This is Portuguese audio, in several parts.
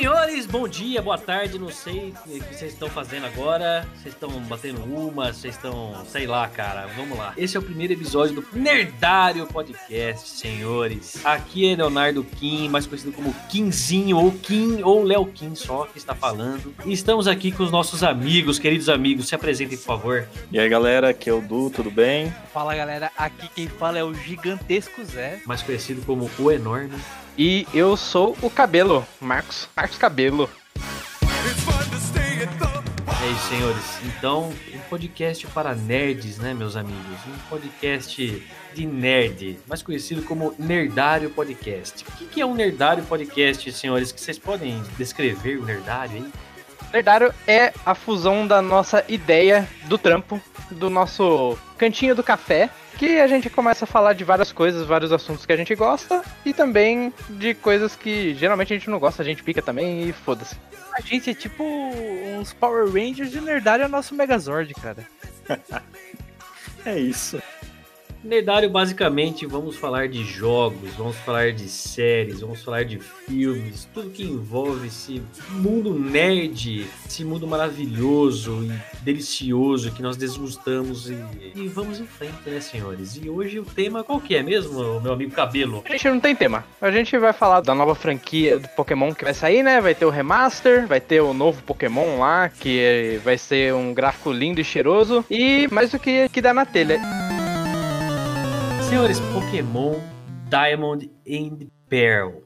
Senhores, bom dia, boa tarde, não sei o que vocês estão fazendo agora. Vocês estão batendo uma, vocês estão, sei lá, cara. Vamos lá. Esse é o primeiro episódio do Nerdário Podcast, senhores. Aqui é Leonardo Kim, mais conhecido como Kimzinho, ou Kim, ou Léo Kim só, que está falando. E estamos aqui com os nossos amigos, queridos amigos. Se apresentem, por favor. E aí, galera, aqui é o Du, tudo bem? Fala, galera. Aqui quem fala é o Gigantesco Zé. Mais conhecido como O Enorme. E eu sou o Cabelo, Marcos, Marcos Cabelo. É isso, senhores. Então, um podcast para nerds, né, meus amigos? Um podcast de nerd, mais conhecido como Nerdário Podcast. O que é um Nerdário Podcast, senhores? Que vocês podem descrever o Nerdário aí? Nerdário é a fusão da nossa ideia do trampo, do nosso cantinho do café, que a gente começa a falar de várias coisas, vários assuntos que a gente gosta e também de coisas que geralmente a gente não gosta, a gente pica também e foda-se. A gente é tipo uns Power Rangers de Nerdário é o nosso Megazord, cara. é isso. Nerdário, basicamente, vamos falar de jogos, vamos falar de séries, vamos falar de filmes, tudo que envolve esse mundo nerd, esse mundo maravilhoso e delicioso que nós desgostamos e, e vamos em frente, né, senhores? E hoje o tema qual que é mesmo, meu amigo Cabelo? A gente não tem tema. A gente vai falar da nova franquia do Pokémon que vai sair, né? Vai ter o remaster, vai ter o novo Pokémon lá, que vai ser um gráfico lindo e cheiroso e mais do que que dá na telha. Senhores, Pokémon Diamond and Pearl.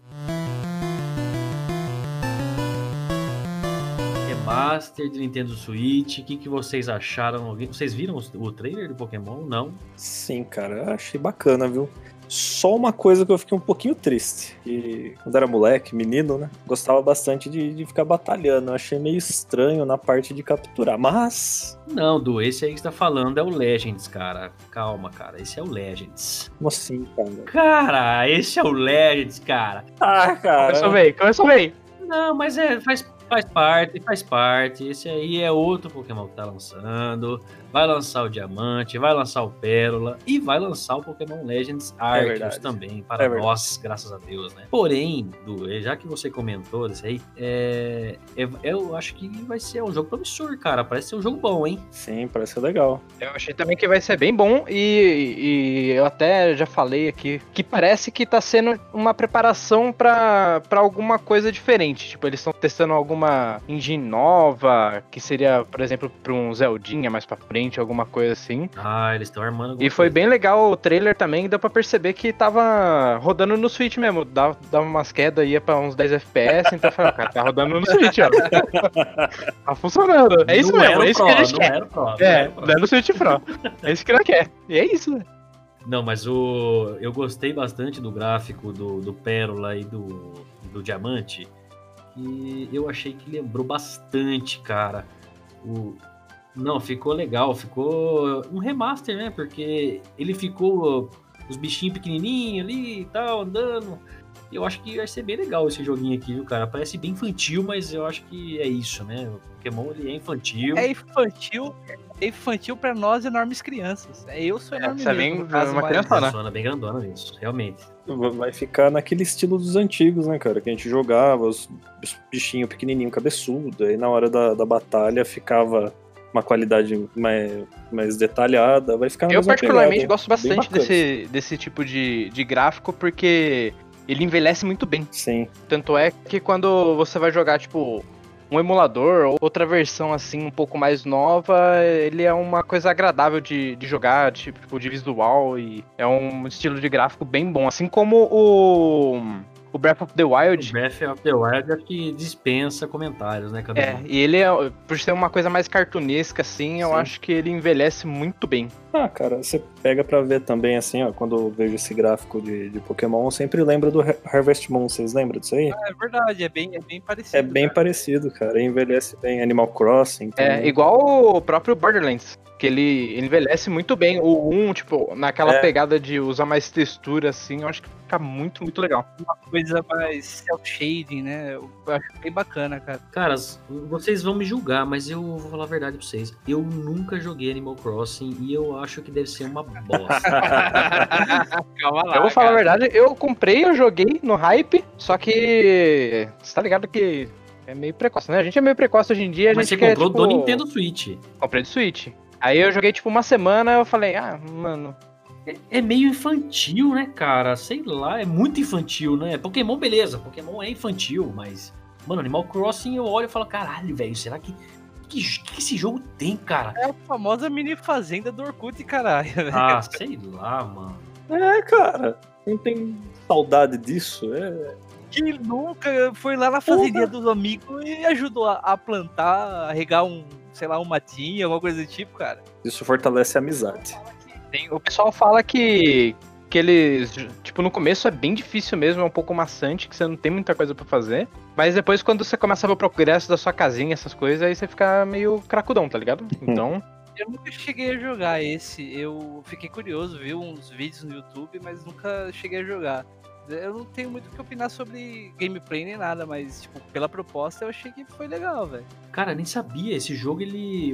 Remaster de Nintendo Switch. O que, que vocês acharam? Vocês viram o trailer do Pokémon? Não? Sim, cara, achei bacana, viu? Só uma coisa que eu fiquei um pouquinho triste. Que quando era moleque, menino, né? Gostava bastante de, de ficar batalhando. Eu achei meio estranho na parte de capturar. Mas. Não, do esse aí que você tá falando é o Legends, cara. Calma, cara. Esse é o Legends. Como assim, cara? Cara, esse é o Legends, cara. Ah, cara. Começou bem, começou bem. Não, mas é, faz, faz parte, faz parte. Esse aí é outro Pokémon que tá lançando vai lançar o Diamante, vai lançar o Pérola e vai lançar o Pokémon Legends é Arceus é também, para é nós, graças a Deus, né? Porém, Du, já que você comentou isso aí, é, é, eu acho que vai ser um jogo promissor, cara. Parece ser um jogo bom, hein? Sim, parece ser legal. Eu achei também que vai ser bem bom e, e eu até já falei aqui que parece que tá sendo uma preparação para alguma coisa diferente. Tipo, eles estão testando alguma engine nova, que seria, por exemplo, para um Zeldinha mais pra frente alguma coisa assim. Ah, eles estão armando. E foi bem legal o trailer também, deu pra perceber que tava rodando no Switch mesmo. Dava, dava umas quedas, ia pra uns 10 FPS, então eu falei, cara, tá rodando no Switch, ó. tá funcionando. É isso não mesmo, é isso que a gente quer. Pro, é, não no Switch Pro. É isso que ela quer. E é isso, né? Não, mas o eu gostei bastante do gráfico do, do Pérola e do, do Diamante. E eu achei que lembrou bastante, cara. O, não, ficou legal, ficou um remaster, né? Porque ele ficou os bichinhos pequenininhos ali e tal, andando. Eu acho que vai ser bem legal esse joguinho aqui, viu, cara? Parece bem infantil, mas eu acho que é isso, né? O Pokémon ele é infantil. É infantil, é infantil para nós enormes crianças. É eu sou enorme. É, você é bem uma criança, né? bem grandona mesmo, realmente. Vai ficar naquele estilo dos antigos, né, cara? Que a gente jogava, os bichinhos pequenininho, cabeçudo, aí na hora da, da batalha ficava uma qualidade mais, mais detalhada, vai ficar Eu particularmente pegada. gosto bastante desse, desse tipo de, de gráfico porque ele envelhece muito bem. Sim. Tanto é que quando você vai jogar, tipo, um emulador ou outra versão assim um pouco mais nova, ele é uma coisa agradável de, de jogar, tipo, de visual e é um estilo de gráfico bem bom. Assim como o o Breath of the Wild. O Breath of the Wild é que dispensa comentários, né, Cabelo? É, e ele, é, por ser uma coisa mais cartunesca, assim, eu Sim. acho que ele envelhece muito bem. Ah, cara, você pega pra ver também, assim, ó, quando eu vejo esse gráfico de, de Pokémon, eu sempre lembro do Harvest Moon, vocês lembram disso aí? Ah, é verdade, é bem, é bem parecido. É bem cara. parecido, cara, envelhece bem Animal Crossing. É, também. É, igual o próprio Borderlands que ele envelhece muito bem. O 1, tipo, naquela é. pegada de usar mais textura, assim, eu acho que fica muito, muito legal. Uma coisa mais self-shading, né? Eu acho bem bacana, cara. Caras, vocês vão me julgar, mas eu vou falar a verdade pra vocês. Eu nunca joguei Animal Crossing e eu acho que deve ser uma bosta. Calma lá. Eu vou falar cara. a verdade, eu comprei, eu joguei no hype, só que. Você tá ligado que é meio precoce, né? A gente é meio precoce hoje em dia. A Mas você quer, comprou tipo, do Nintendo Switch. Comprei do Switch. Aí eu joguei tipo uma semana, eu falei, ah, mano, É, é meio infantil, né, cara? Sei lá, é muito infantil, né? Pokémon, beleza. Pokémon é infantil, mas. Mano, Animal Crossing eu olho e falo, caralho, velho, será que. Que, que esse jogo tem, cara? É a famosa mini fazenda do Orkut, caralho. Ah, sei lá, mano. É, cara. Não tem saudade disso. É. Quem nunca foi lá na fazendinha dos amigos e ajudou a, a plantar, a regar um, sei lá, um matinho, alguma coisa do tipo, cara. Isso fortalece a amizade. Tem- o pessoal fala que, que eles, tipo, no começo é bem difícil mesmo, é um pouco maçante, que você não tem muita coisa pra fazer. Mas depois, quando você começa a ver o progresso da sua casinha, essas coisas, aí você fica meio cracudão, tá ligado? Então, Eu nunca cheguei a jogar esse. Eu fiquei curioso, vi uns vídeos no YouTube, mas nunca cheguei a jogar. Eu não tenho muito o que opinar sobre gameplay nem nada, mas, tipo, pela proposta eu achei que foi legal, velho. Cara, nem sabia. Esse jogo ele,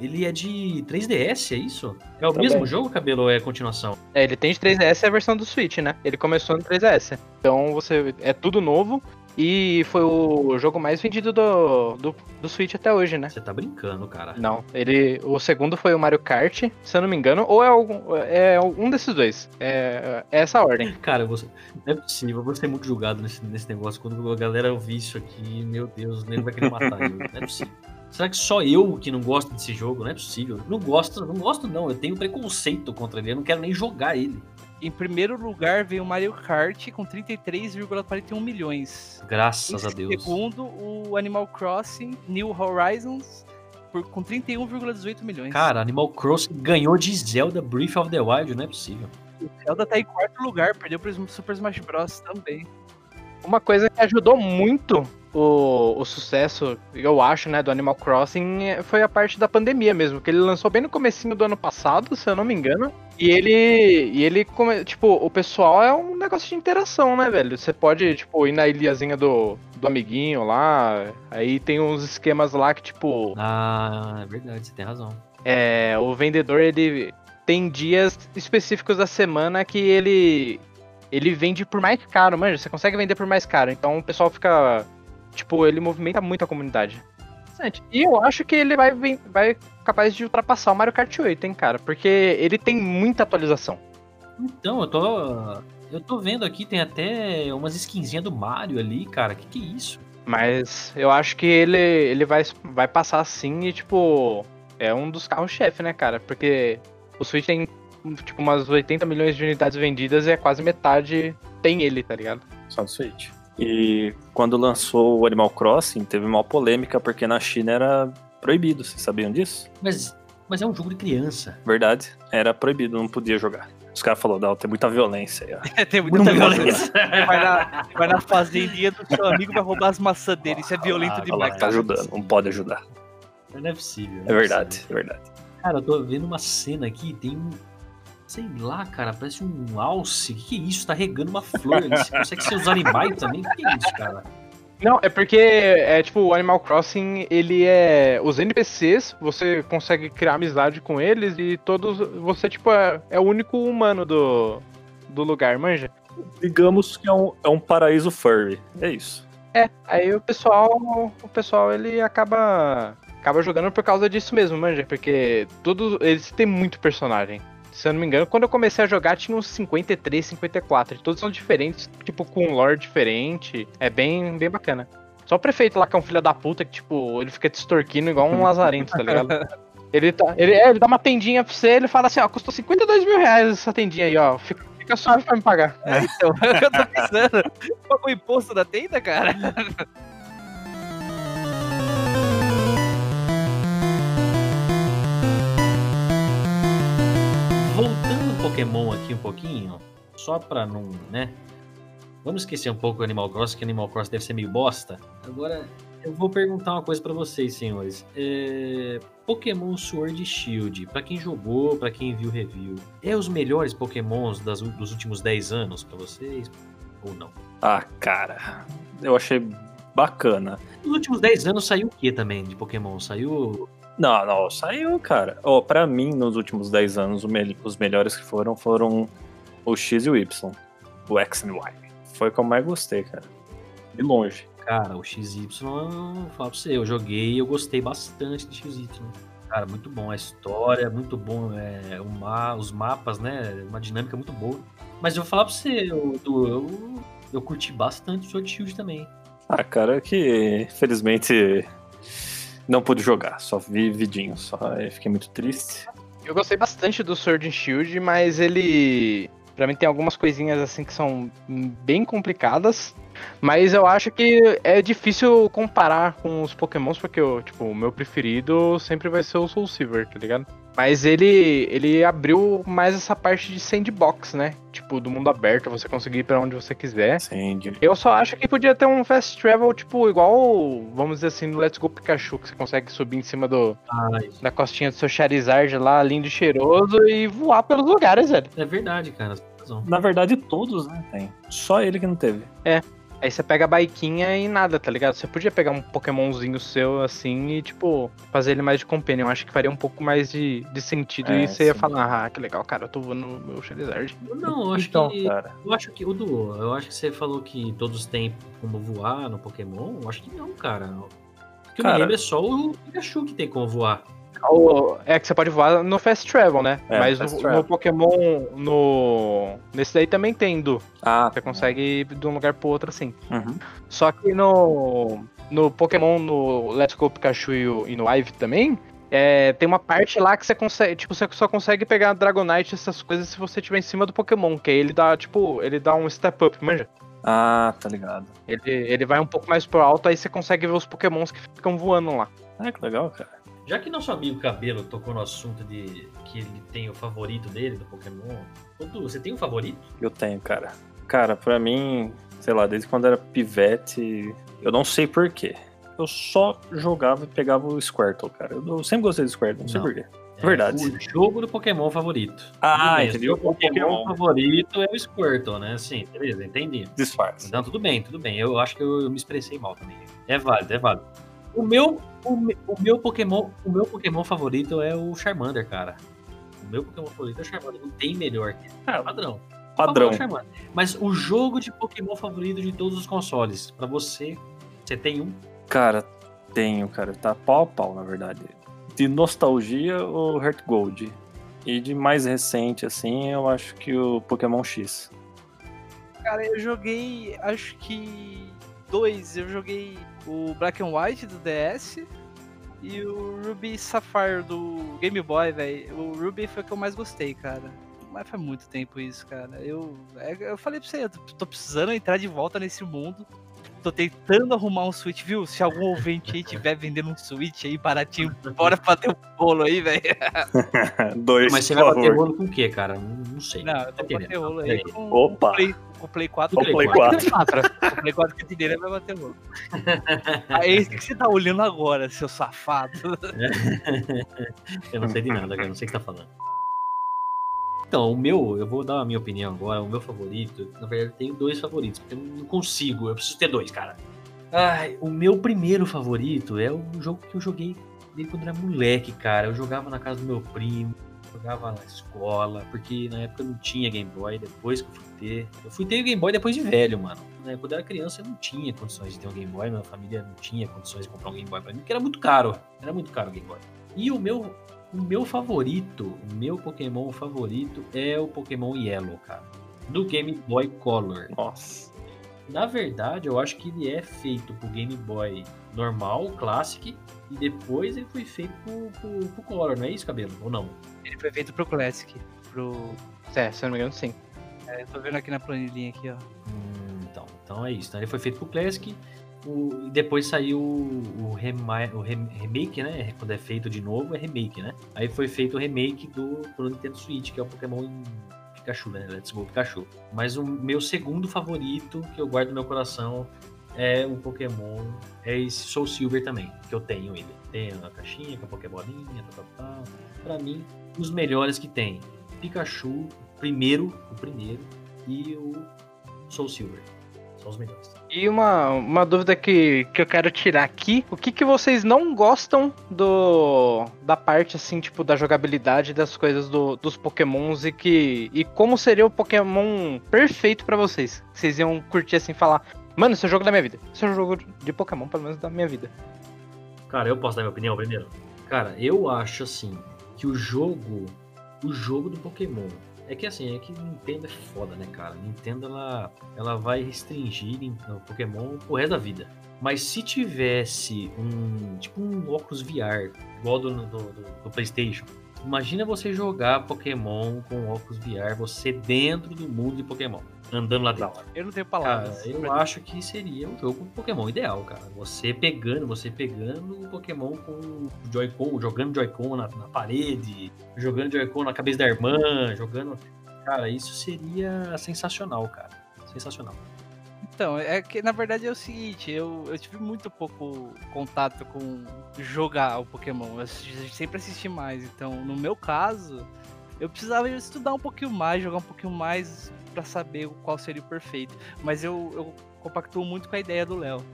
ele é de 3DS, é isso? É o Também. mesmo jogo, cabelo? Ou é continuação? é, ele tem de 3DS e a versão do Switch, né? Ele começou no 3DS. Então, você é tudo novo. E foi o jogo mais vendido do, do, do Switch até hoje, né? Você tá brincando, cara. Não, ele. O segundo foi o Mario Kart, se eu não me engano, ou é algum, é um desses dois. É, é essa a ordem. Cara, você, não é possível. Eu vou ser muito julgado nesse, nesse negócio. Quando a galera ouvir isso aqui, meu Deus, ele vai querer matar eu. Não é possível. Será que só eu que não gosto desse jogo? Não é possível. Não gosto, não gosto não. Eu tenho preconceito contra ele. Eu não quero nem jogar ele. Em primeiro lugar veio o Mario Kart com 33,41 milhões. Graças em a Deus. segundo, o Animal Crossing New Horizons por- com 31,18 milhões. Cara, Animal Crossing ganhou de Zelda Breath of the Wild, não é possível. o Zelda tá em quarto lugar, perdeu pro Super Smash Bros. também. Uma coisa que ajudou muito o, o sucesso, eu acho, né, do Animal Crossing foi a parte da pandemia mesmo, que ele lançou bem no comecinho do ano passado, se eu não me engano. E ele, e ele tipo, o pessoal é um negócio de interação, né, velho? Você pode, tipo, ir na ilhazinha do, do amiguinho lá, aí tem uns esquemas lá que, tipo, Ah, é verdade, você tem razão. é, o vendedor ele tem dias específicos da semana que ele ele vende por mais caro, manja, você consegue vender por mais caro. Então o pessoal fica tipo, ele movimenta muito a comunidade. E eu acho que ele vai vai capaz de ultrapassar o Mario Kart 8, hein, cara, porque ele tem muita atualização. Então, eu tô. Eu tô vendo aqui, tem até umas skinzinhas do Mario ali, cara. Que que é isso? Mas eu acho que ele, ele vai, vai passar assim e, tipo, é um dos carros-chefe, né, cara? Porque o Switch tem, tipo, umas 80 milhões de unidades vendidas e é quase metade tem ele, tá ligado? Só no Switch. E quando lançou o Animal Crossing, teve uma polêmica, porque na China era proibido, vocês sabiam disso? Mas, mas é um jogo de criança. Verdade, era proibido, não podia jogar. Os caras falaram, não, tem muita violência aí, ó. Tem muita Muita violência. Vai na, vai na fazendinha do seu amigo e vai roubar as maçãs dele. Isso é violento Ah, demais. lá, tá ajudando, não pode ajudar. Não é possível. não É verdade, possível. é verdade. Cara, eu tô vendo uma cena aqui, tem um. Sei lá, cara, parece um alce. Que que é isso? Tá regando uma flor. Você consegue ser os animais também? Que que é isso, cara? Não, é porque é tipo, o Animal Crossing, ele é. Os NPCs, você consegue criar amizade com eles e todos. Você, tipo, é, é o único humano do, do lugar, manja? Digamos que é um, é um paraíso furry, é isso. É, aí o pessoal. O pessoal ele acaba. Acaba jogando por causa disso mesmo, manja. Porque todos. Eles têm muito personagem. Se eu não me engano, quando eu comecei a jogar tinha uns 53, 54. e Todos são diferentes, tipo, com um lore diferente. É bem, bem bacana. Só o prefeito lá, que é um filho da puta, que, tipo, ele fica te extorquindo igual um lazarento, tá ligado? Ele, tá, ele, é, ele dá uma tendinha pra você, ele fala assim, ó, custou 52 mil reais essa tendinha aí, ó. Fica, fica suave pra me pagar. É, então, é o que eu tô pensando. Pagou o imposto da tenda, cara? Pokémon aqui um pouquinho, só pra não, né? Vamos esquecer um pouco o Animal Crossing, que Animal Crossing deve ser meio bosta. Agora, eu vou perguntar uma coisa pra vocês, senhores. É... Pokémon Sword e Shield, pra quem jogou, pra quem viu o review, é os melhores Pokémons das, dos últimos 10 anos pra vocês? Ou não? Ah, cara, eu achei bacana. Nos últimos 10 anos saiu o que também de Pokémon? Saiu. Não, não, saiu, cara. Ó, pra mim, nos últimos 10 anos, os melhores que foram foram o X e o Y. O X e o Y. Foi o que eu mais gostei, cara. De longe. Cara, o XY, eu vou falar pra você, eu joguei e eu gostei bastante de XY. Cara, muito bom a história, muito bom é, o ma os mapas, né? Uma dinâmica muito boa. Mas eu vou falar pra você, eu, eu, eu curti bastante o Sword Shield também. Ah, cara, que felizmente não pude jogar, só vi vidinho, só aí fiquei muito triste. Eu gostei bastante do Sword and Shield, mas ele. Pra mim tem algumas coisinhas assim que são bem complicadas. Mas eu acho que é difícil comparar com os Pokémons, porque tipo, o meu preferido sempre vai ser o Soul Silver, tá ligado? Mas ele, ele abriu mais essa parte de sandbox, né? Tipo, do mundo aberto, você conseguir ir pra onde você quiser. De- Eu só acho que podia ter um fast travel, tipo, igual, vamos dizer assim, no Let's Go Pikachu, que você consegue subir em cima do, Ai, da costinha do seu Charizard lá, lindo e cheiroso, e voar pelos lugares, velho. é verdade, cara. Na verdade, todos, né, tem. Só ele que não teve. Aí você pega a baiquinha e nada, tá ligado? Você podia pegar um Pokémonzinho seu assim e, tipo, fazer ele mais de companion. Eu acho que faria um pouco mais de, de sentido. É, e você ia sim. falar, ah, que legal, cara, eu tô voando no meu Charizard. Não, eu acho então, que. cara. Eu acho que o Du, eu acho que você falou que todos têm como voar no Pokémon. Eu acho que não, cara. O que eu Cara- me lembro é só o Pikachu que tem como voar. É que você pode voar no Fast Travel, né? É, Mas no, Travel. no Pokémon, no. Nesse daí também tem, Du. Ah, Você consegue ir de um lugar pro outro assim. Uhum. Só que no, no Pokémon, no Let's Go Pikachu e, e no Ive também, é, tem uma parte lá que você consegue, tipo, você só consegue pegar Dragonite, essas coisas, se você estiver em cima do Pokémon, que aí ele dá, tipo, ele dá um step up, manja? Ah, tá ligado. Ele, ele vai um pouco mais pro alto, aí você consegue ver os Pokémons que ficam voando lá. Ah, que legal, cara. Já que nosso amigo Cabelo tocou no assunto de que ele tem o favorito dele do Pokémon, você tem um favorito? Eu tenho, cara. Cara, pra mim, sei lá, desde quando era pivete, eu não sei porquê. Eu só jogava e pegava o Squirtle, cara. Eu sempre gostei do Squirtle, não sei Não. porquê. É, Verdade. O jogo do Pokémon favorito. Ah, entendi. O O Pokémon, Pokémon. favorito é o Squirtle, né? Sim, beleza, entendi. Disfarce. Não, tudo bem, tudo bem. Eu acho que eu, eu me expressei mal também. É válido, é válido. O meu, o, me- o meu Pokémon, o meu Pokémon favorito é o Charmander, cara. O meu Pokémon favorito é o Charmander. Não tem melhor que Ah, padrão. Padrão. É o Charmander. Mas o jogo de Pokémon favorito de todos os consoles, pra você, você tem um? Cara, tenho, cara. Tá pau a pau, na verdade. De nostalgia, o Heart Gold. E de mais recente, assim, eu acho que o Pokémon X. Cara, eu joguei, acho que dois. Eu joguei o Black and White do DS e o Ruby Sapphire do Game Boy, velho. O Ruby foi o que eu mais gostei, cara. Mas faz muito tempo isso, cara. Eu, é, eu falei pra você, eu tô- precisando entrar de volta nesse mundo. Tô tentando arrumar um Switch, viu? Se algum ouvinte aí tiver vendendo um Switch aí baratinho, bora bater o bolo aí, velho. Dois, Mas você por vai bater favor. rolo com o quê, cara? Não, sei. Não, eu tô querendo. batendo rolo aí Peraí. com Opa. Play, com o Play 4. O Play 4. 4. O Play 4 que dele vai bater rolo. Aí esse que você tá olhando agora, seu safado. Eu não sei de nada, cara. Não sei o que tá falando. Então, o meu, eu vou dar a minha opinião agora. O meu favorito, na verdade, eu tenho dois favoritos, porque eu não consigo. Eu preciso ter dois, cara. Ai, o meu primeiro favorito é o jogo que eu joguei desde quando era moleque, cara. Eu jogava na casa do meu primo, jogava na escola, porque na época eu não tinha Game Boy, depois que eu fui ter. Eu fui ter o Game Boy depois de velho, mano. Né, Quando eu era criança eu não tinha condições de ter um Game Boy, minha família não tinha condições de comprar um Game Boy pra mim, porque era muito caro. Era muito caro o Game Boy. E o meu, o meu favorito, o meu Pokémon favorito é o Pokémon Yellow, cara. Do Game Boy Color. Nossa. Na verdade, eu acho que ele é feito pro Game Boy normal, Classic, e depois ele foi feito pro, pro, pro Color, não é isso, cabelo? Ou não? Ele foi feito pro Classic. Pro. É, se eu não me engano, sim. É, eu tô vendo aqui na planilhinha aqui, ó. Hum, então, então é isso. Então ele foi feito pro Classic. O, e depois saiu o, o, rema- o rem- remake, né? Quando é feito de novo, é remake, né? Aí foi feito o remake do pro Nintendo Switch, que é o Pokémon Pikachu, né? Let's Go Pikachu. Mas o meu segundo favorito, que eu guardo no meu coração, é o Pokémon. É esse Soul Silver também, que eu tenho ele. Tenho a caixinha com a Pokébolinha, tal, tal, tal. Pra mim, os melhores que tem. Pikachu, o primeiro, o primeiro, e o Soul Silver. São os melhores. E uma, uma dúvida que, que eu quero tirar aqui, o que, que vocês não gostam do da parte assim, tipo, da jogabilidade das coisas do, dos pokémons e que e como seria o pokémon perfeito pra vocês? Vocês iam curtir assim falar, Mano, esse é o jogo da minha vida. Esse é o jogo de Pokémon, pelo menos da minha vida. Cara, eu posso dar minha opinião primeiro? Cara, eu acho assim que o jogo, o jogo do Pokémon é que assim, é que Nintendo é foda, né, cara? Nintendo ela, ela vai restringir o Pokémon pro resto da vida. Mas se tivesse um tipo um óculos VR, igual do, do, do, do PlayStation, imagina você jogar Pokémon com óculos VR, você dentro do mundo de Pokémon andando lá dentro. Eu não tenho palavras. Cara, eu acho que seria o jogo Pokémon ideal, cara. Você pegando, você pegando o Pokémon com Joy-Con, jogando Joy-Con na, na, parede, jogando Joy-Con na cabeça da irmã, jogando. Cara, isso seria sensacional, cara. Sensacional. Então, é que na verdade é o seguinte, eu, eu tive muito pouco contato com jogar o Pokémon. Eu sempre assisti mais. Então, no meu caso, eu precisava estudar um pouquinho mais, jogar um pouquinho mais para saber qual seria o perfeito. Mas eu, eu compactuo muito com a ideia do Léo.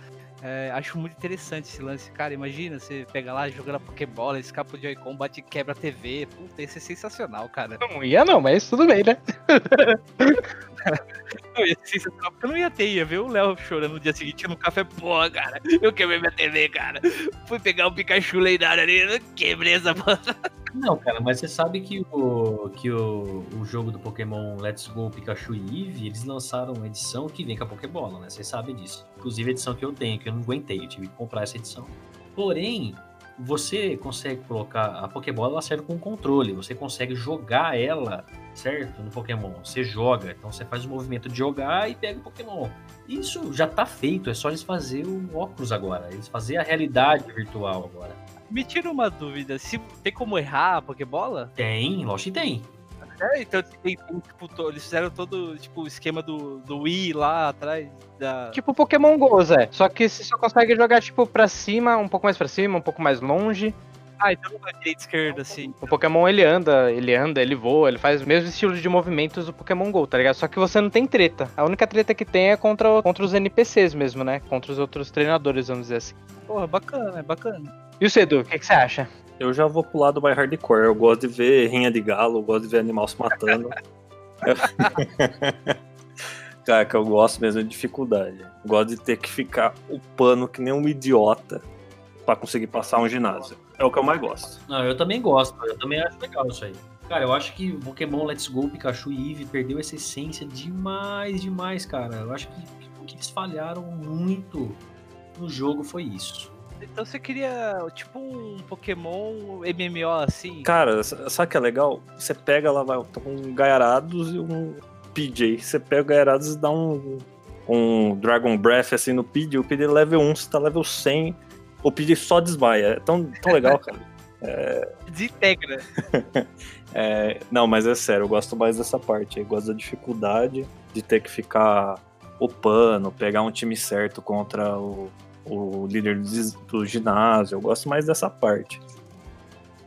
É, acho muito interessante esse lance. Cara, imagina, você pega lá, joga na Pokébola, escapa o Joy-Con, bate quebra a TV. Puta, isso é sensacional, cara. Não ia não, mas tudo bem, né? não, ia ser sensacional porque eu não ia ter, ia ver o Léo chorando no dia seguinte no café. Pô, cara, eu quebrei minha TV, cara. Fui pegar um Pikachu lendário ali, quebrei essa porra. Não, cara, mas você sabe que o, que o, o jogo do Pokémon Let's Go Pikachu e Eevee, eles lançaram uma edição que vem com a Pokébola, né? Vocês sabem disso. Inclusive a edição que eu tenho, que eu não aguentei, eu tive que comprar essa edição. Porém, você consegue colocar a Pokébola, serve como controle. Você consegue jogar ela, certo? No Pokémon. Você joga, então você faz o movimento de jogar e pega o Pokémon. Isso já tá feito, é só eles fazer o óculos agora. Eles fazer a realidade virtual agora. Me tira uma dúvida, se tem como errar a Pokébola? Tem, lógico que tem. É, então tem, tem, tipo, eles fizeram todo tipo, o esquema do, do Wii lá atrás da. Tipo Pokémon Go, Zé. Só que você só consegue jogar, tipo, pra cima, um pouco mais pra cima, um pouco mais longe. Ah, então não é direita esquerda, assim. O Pokémon ele anda, ele anda, ele voa, ele faz o mesmo estilo de movimentos do Pokémon GO, tá ligado? Só que você não tem treta. A única treta que tem é contra, contra os NPCs mesmo, né? Contra os outros treinadores, vamos dizer assim. Porra, bacana, é bacana. E o Cedu, o que, que, você acha? Eu já vou pro lado mais hardcore. Eu gosto de ver rinha de galo, eu gosto de ver animal se matando. Cara, que eu gosto mesmo de dificuldade. Eu gosto de ter que ficar upando que nem um idiota para conseguir passar um ginásio. É o que eu mais gosto. Não, eu também gosto, eu também acho legal isso aí. Cara, eu acho que Pokémon Let's Go, Pikachu e Eevee perdeu essa essência demais, demais, cara. Eu acho que o que eles falharam muito no jogo foi isso. Então você queria, tipo, um Pokémon MMO assim? Cara, sabe o que é legal? Você pega lá, vai, um Gaarados e um PJ. Você pega o Gaarados e dá um, um Dragon Breath assim no PJ. O PJ é level 1, você tá level 100. O PJ só desmaia. É tão, tão legal, cara. É... Desintegra. é, não, mas é sério, eu gosto mais dessa parte. Eu gosto da dificuldade de ter que ficar upando, pegar um time certo contra o, o líder do, ginásio. Eu gosto mais dessa parte.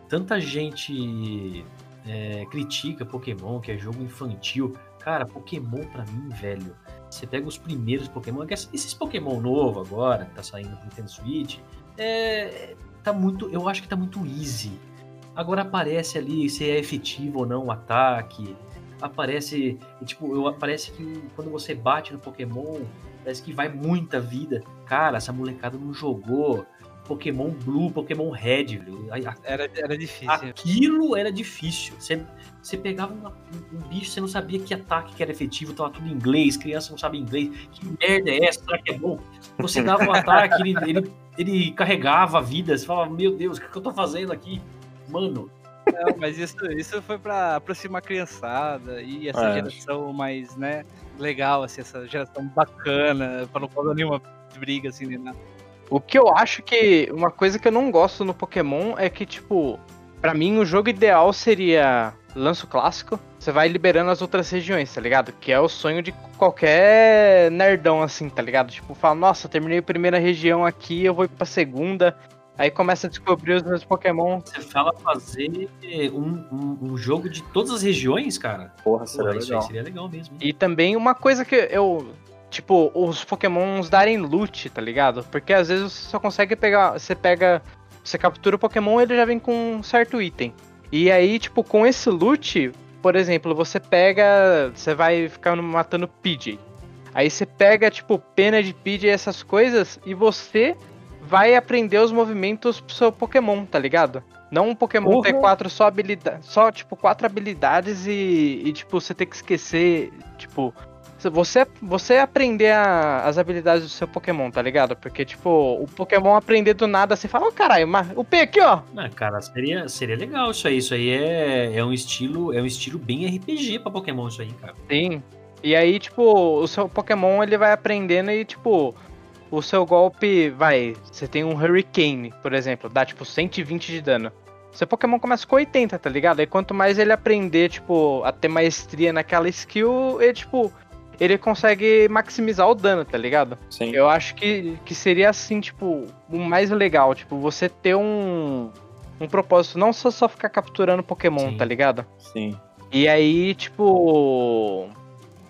Tanta gente é, critica Pokémon, que é jogo infantil. Cara, Pokémon pra mim, velho. Você pega os primeiros Pokémon, esses Pokémon novo agora, que tá saindo pro Nintendo Switch, é, tá muito, eu acho que tá muito easy. Agora aparece ali se é efetivo ou não o ataque. Aparece, tipo, eu, aparece que quando você bate no Pokémon, Parece que vai muita vida. Cara, essa molecada não jogou Pokémon Blue, Pokémon Red, viu? Era, era difícil. Aquilo era difícil. Você, você pegava uma, um, bicho, você não sabia que ataque que era efetivo, tava tudo em inglês, criança não sabe inglês. Que merda é essa? Será que é bom? Você dava um ataque, ele, ele, ele carregava a vida. Você falava, meu Deus, o que, que eu tô fazendo aqui? Mano, não, mas isso, isso foi pra aproximar a criançada e essa é. geração mais, né, legal, assim, essa geração bacana, pra não causar nenhuma briga, assim, nem nada. O que eu acho que. Uma coisa que eu não gosto no Pokémon é que, tipo, para mim o jogo ideal seria lanço clássico, você vai liberando as outras regiões, tá ligado? Que é o sonho de qualquer nerdão, assim, tá ligado? Tipo, fala, nossa, terminei a primeira região aqui, eu vou pra segunda. Aí começa a descobrir os meus Pokémon. Você fala fazer um, um, um jogo de todas as regiões, cara? Porra, seria, Porra, legal. seria legal mesmo. E também uma coisa que eu. Tipo, os Pokémons darem loot, tá ligado? Porque às vezes você só consegue pegar. Você pega. Você captura o Pokémon ele já vem com um certo item. E aí, tipo, com esse loot, por exemplo, você pega. Você vai ficar matando PJ. Aí você pega, tipo, pena de pide e essas coisas e você vai aprender os movimentos pro seu Pokémon, tá ligado? Não um Pokémon Porra. ter quatro só habilidades, só, tipo, quatro habilidades e, e, tipo, você ter que esquecer, tipo, você, você aprender a- as habilidades do seu Pokémon, tá ligado? Porque, tipo, o Pokémon aprender do nada, você fala, ô caralho, mas o P aqui, ó. Ah, cara, seria, seria legal isso aí. Isso aí é, é um estilo, é um estilo bem RPG pra Pokémon isso aí, cara. Sim. E aí, tipo, o seu Pokémon ele vai aprendendo e, tipo, o seu golpe vai. Você tem um Hurricane, por exemplo, dá tipo 120 de dano. Seu Pokémon começa com 80, tá ligado? Aí quanto mais ele aprender, tipo, a ter maestria naquela skill, ele, tipo, ele consegue maximizar o dano, tá ligado? Sim. Eu acho que, que seria assim, tipo, o mais legal, tipo, você ter um. Um propósito, não só, só ficar capturando Pokémon, Sim. tá ligado? Sim. E aí, tipo.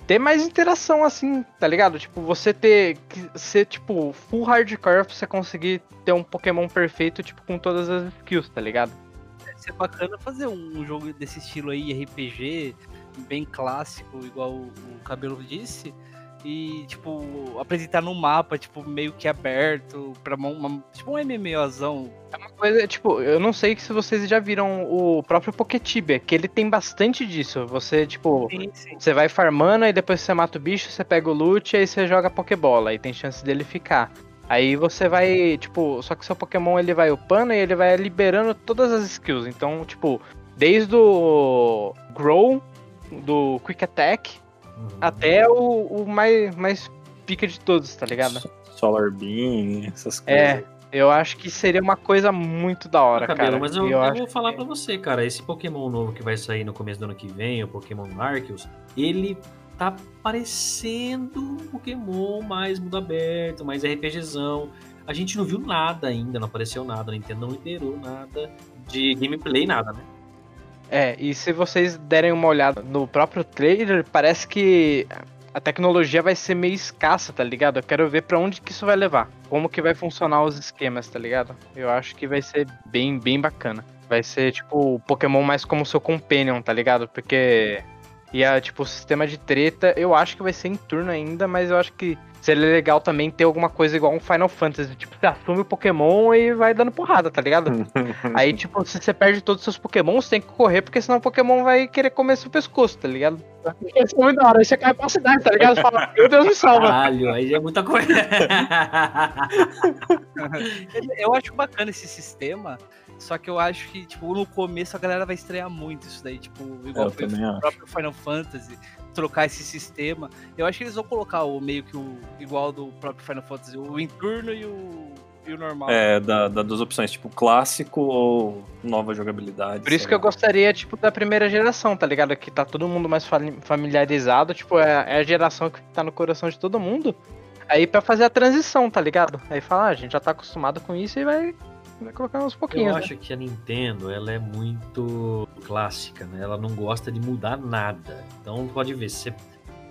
Ter mais interação assim, tá ligado? Tipo, você ter. que Ser, tipo, full hardcore pra você conseguir ter um Pokémon perfeito, tipo, com todas as skills, tá ligado? Deve ser bacana fazer um jogo desse estilo aí, RPG, bem clássico, igual o o Cabelo disse. E, tipo, apresentar no mapa, tipo, meio que aberto, pra uma, uma- tipo um MMOzão. É uma coisa, tipo, eu não sei se vocês já viram o próprio Poketibia, que ele tem bastante disso. Você, tipo. Sim, sim. Você vai farmando, aí depois você mata o bicho, você pega o loot, aí você joga Pokébola, aí tem chance dele ficar. Aí você vai, tipo, só que seu Pokémon ele vai upando e ele vai liberando todas as skills. Então, tipo, desde o Grow, do Quick Attack, Uhum. até o, o mais, mais pica de todos, tá ligado? So- Solar Beam, essas coisas. É, eu acho que seria uma coisa muito da hora, Cabelo, cara. mas eu, eu acho vou falar que- pra você, cara. Esse Pokémon novo que vai sair no começo do ano que vem, o Pokémon Arceus, ele tá parecendo um Pokémon mais mundo aberto, mais RPGzão. A gente não viu nada ainda, não apareceu nada, a Nintendo não liberou nada de gameplay, nada, né? É, e se vocês derem uma olhada no próprio trailer, parece que a tecnologia vai ser meio escassa, tá ligado? Eu quero ver pra onde que isso vai levar. Como que vai funcionar os esquemas, tá ligado? Eu acho que vai ser bem, bem bacana. Vai ser, tipo, o Pokémon mais como seu companion, tá ligado? Porque... E a, tipo, o sistema de treta, eu acho que vai ser em turno ainda, mas eu acho que seria legal também ter alguma coisa igual um Final Fantasy. Tipo, você assume o Pokémon e vai dando porrada, tá ligado? Aí, tipo, se você perde todos os seus Pokémon, você tem que correr, porque senão o Pokémon vai querer comer seu pescoço, tá ligado? Isso é muito da hora, aí você cai pra cidade, tá ligado? Você fala, meu Deus me salva. Caralho, aí é muita coisa. Eu acho bacana esse sistema, só que eu acho que, tipo, no começo a galera vai estranhar muito isso daí, tipo, igual o próprio Final Fantasy, trocar esse sistema. Eu acho que eles vão colocar o meio que o igual do próprio Final Fantasy, o em turno e o, e o normal. É, da, da- das opções, tipo, clássico ou nova jogabilidade. Por isso que eu gostaria, tipo, da primeira geração, tá ligado? Que tá todo mundo mais fami- familiarizado, tipo, é, é a geração que tá no coração de todo mundo. Aí pra fazer a transição, tá ligado? Aí fala, ah, a gente já tá acostumado com isso e vai, vai colocar uns Eu pouquinhos. né? acho que a Nintendo ela é muito clássica, né? Ela não gosta de mudar nada. Então pode ver, se você,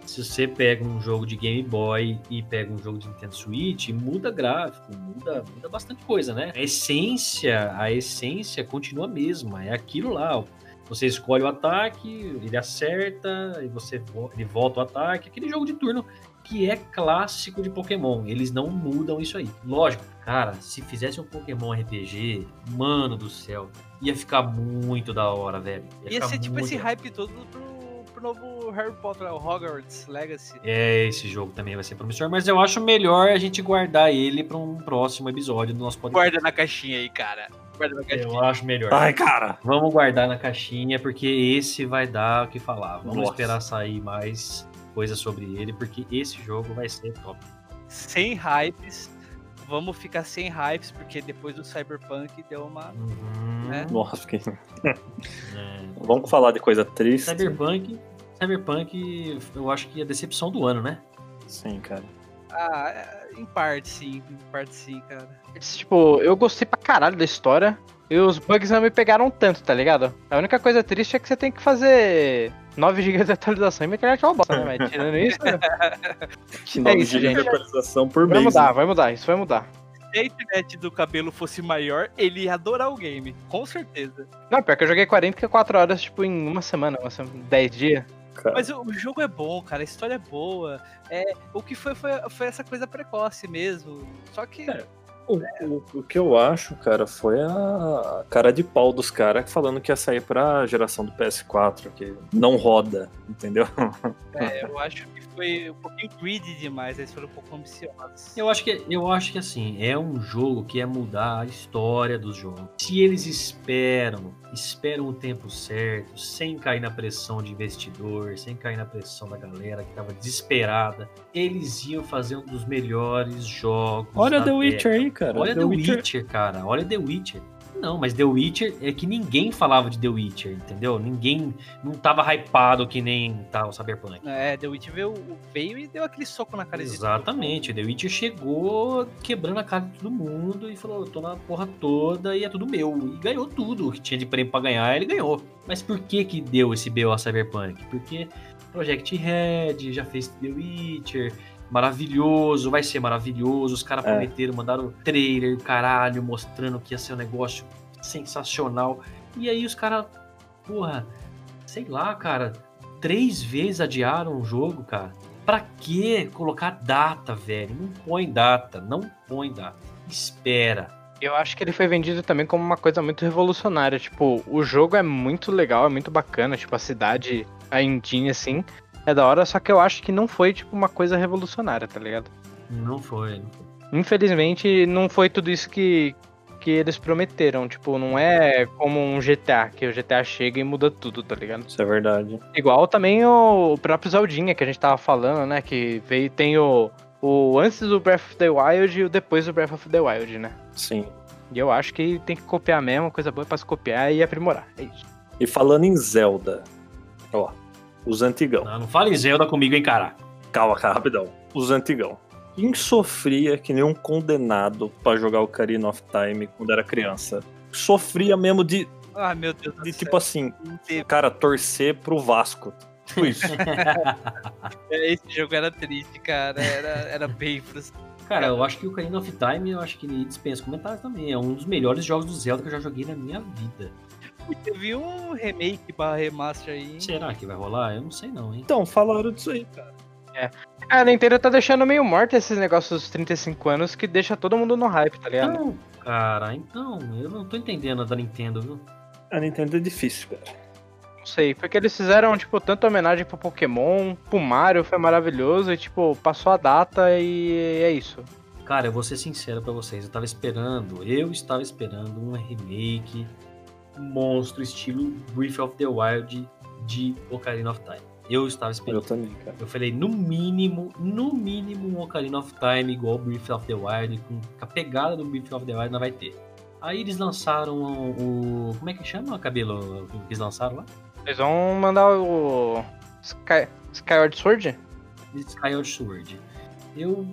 se você pega um jogo de Game Boy e pega um jogo de Nintendo Switch, muda gráfico, muda, muda bastante coisa, né? A essência, a essência continua a mesma, é aquilo lá. Você escolhe o ataque, ele acerta, e você vo- ele volta o ataque, aquele jogo de turno que é clássico de Pokémon. Eles não mudam isso aí. Lógico, cara, se fizesse um Pokémon RPG, mano do céu, ia ficar muito da hora, velho. Ia ficar ser tipo esse hype todo pro, pro novo Harry Potter, o Hogwarts Legacy. É, esse jogo também vai ser promissor, mas eu acho melhor a gente guardar ele pra um próximo episódio do nosso podcast. Guarda na caixinha aí, cara. Guarda na caixinha. Eu acho melhor. Ai, cara! Vamos guardar na caixinha, porque esse vai dar o que falar. Vamos Nossa. esperar sair mais coisas sobre ele, porque esse jogo vai ser top. Sem hypes. Vamos ficar sem hypes, porque depois do Cyberpunk deu uma. Uhum. Né? Nossa, fiquei... É. Vamos falar de coisa triste. Cyberpunk, Cyberpunk, eu acho que é a decepção do ano, né? Sim, cara. Ah, é, em parte sim, em parte sim, cara. Tipo, eu gostei pra caralho da história. E os bugs não me pegaram tanto, tá ligado? A única coisa triste é que você tem que fazer 9 GB de atualização e minha internet é uma bosta, né? Mas tirando isso, Que É nove isso, GB de atualização por vai mês. mudar, né? vai mudar, isso vai mudar. Se a internet do cabelo fosse maior, ele ia adorar o game, com certeza. Não, pior que eu joguei 44 horas, tipo, em uma semana, uma semana 10 dias. Cara, Mas o, o jogo é bom, cara, a história é boa. É, o que foi, foi, foi essa coisa precoce mesmo. Só que. É. o, o- o que eu acho, cara, foi a cara de pau dos caras falando que ia sair pra geração do PS4, que não roda, entendeu? É, eu acho que foi um pouquinho greedy demais, eles foram um pouco ambiciosos. Eu acho que eu acho que assim, é um jogo que é mudar a história dos jogos. Se eles esperam, esperam o tempo certo, sem cair na pressão de investidor, sem cair na pressão da galera que tava desesperada, eles iam fazer um dos melhores jogos. Olha The Witcher aí, cara. Olha The, Witcher... cara. Olha The Witcher. Não, mas The Witcher é que ninguém falava de The Witcher, entendeu? Ninguém não tava hypado que nem tá o Cyberpunk. É, The Witch veio, veio e deu aquele soco na cara Exatamente, The Witcher chegou quebrando a cara de todo mundo e falou: tô na porra toda e é tudo meu. E ganhou tudo o que tinha de prêmio pra ganhar, ele ganhou. Mas por que que deu esse BO a Cyberpunk? Porque Project Red já fez The Witcher, maravilhoso, vai ser maravilhoso. Os caras É. prometeram, mandaram trailer, caralho, mostrando que ia ser um negócio sensacional. E aí os caras, porra, sei lá, cara, três vezes adiaram o jogo, cara. Pra que colocar data, velho? Não põe data, não põe data. Espera. Eu acho que ele foi vendido também como uma coisa muito revolucionária. Tipo, o jogo é muito legal, é muito bacana. Tipo, a cidade, a engine, assim, é da hora. Só que eu acho que não foi, tipo, uma coisa revolucionária, tá ligado? Não foi, não foi. Infelizmente, não foi tudo isso que, que eles prometeram. Tipo, não é como um GTA, que o GTA chega e muda tudo, tá ligado? Isso é verdade. Igual também o próprio Zeldinha que a gente tava falando, né? Que veio, tem o, o antes do Breath of the Wild e o depois do Breath of the Wild, né? Sim. E eu acho que tem que copiar mesmo, coisa boa pra se copiar e aprimorar. É isso. E falando em Zelda, ó, os antigão. Não, não fale Zelda comigo, hein, cara. Calma, cara, rapidão. Os antigão. Quem sofria que nem um condenado pra jogar o Ocarina of Time quando era criança? Sofria mesmo de, Ah, meu Deus do de céu. tipo assim, não teve. cara, torcer pro Vasco. Tipo isso. Esse jogo era triste, cara. Era, era bem frustrante. Cara, eu acho que o Ocarina of Time, eu acho que ele dispensa comentários também. É um dos melhores jogos do Zelda que eu já joguei na minha vida. Teve um remake barra remaster aí. hein? Será que vai rolar? Eu não sei não, hein? Então, falaram disso aí, cara. A Nintendo tá deixando meio morto esses negócios dos 35 anos que deixa todo mundo no hype, tá ligado? Então, cara, então, eu não tô entendendo a da Nintendo, viu? A Nintendo é difícil, cara. Não sei, porque eles fizeram, tipo, tanta homenagem pro Pokémon, pro Mario, foi maravilhoso, e, tipo, passou a data e é isso. Cara, eu vou ser sincero pra vocês, eu tava esperando, eu estava esperando um remake monstro estilo Breath of the Wild de Ocarina of Time. Eu estava Eu esperando. também, cara. Eu falei, no mínimo, no mínimo um Ocarina of Time igual Breath of the Wild, com a pegada do Breath of the Wild não vai ter. Aí eles lançaram o. Como é que chama, Cabelo? O que eles lançaram lá? Eles vão mandar o Sky, Skyward Sword? Skyward Sword. Eu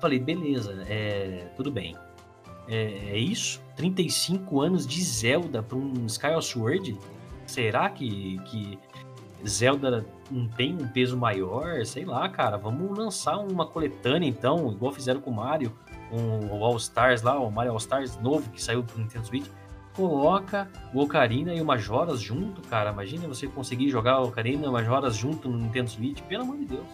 falei, beleza, é, tudo bem. É, é isso? 35 anos de Zelda para um Skyward Sword? Será que, que Zelda não tem um peso maior? Sei lá, cara. Vamos lançar uma coletânea então, igual fizeram com o Mario, o All Stars lá, o Mario All Stars novo que saiu pro Nintendo Switch. Coloca o Ocarina e o Majoras junto, cara. Imagina você conseguir jogar o Ocarina e o Majoras junto no Nintendo Switch, pelo amor de Deus.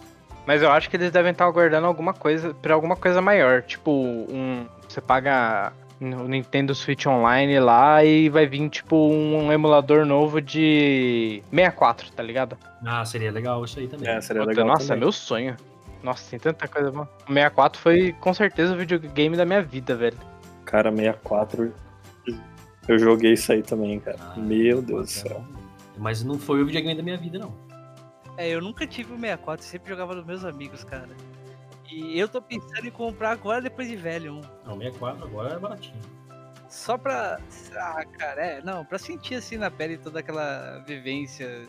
Mas eu acho que eles devem estar aguardando alguma coisa pra alguma coisa maior. Tipo, um. Você paga o Nintendo Switch Online lá e vai vir, tipo, um emulador novo de 64, tá ligado? Ah, seria legal isso aí também. É, seria Puta, legal Nossa, é também. meu sonho. Nossa, tem tanta coisa boa. O 64 foi com certeza o videogame da minha vida, velho. Cara, 64. Eu joguei isso aí também, cara. Ah, Meu Deus do céu. Mas não foi o videogame da minha vida, não. É, eu nunca tive o 64, sempre jogava nos meus amigos, cara. E eu tô pensando em comprar agora depois de velho um. Não, 64 agora é baratinho. Só pra. Ah, cara, é, não, pra sentir assim na pele toda aquela vivência,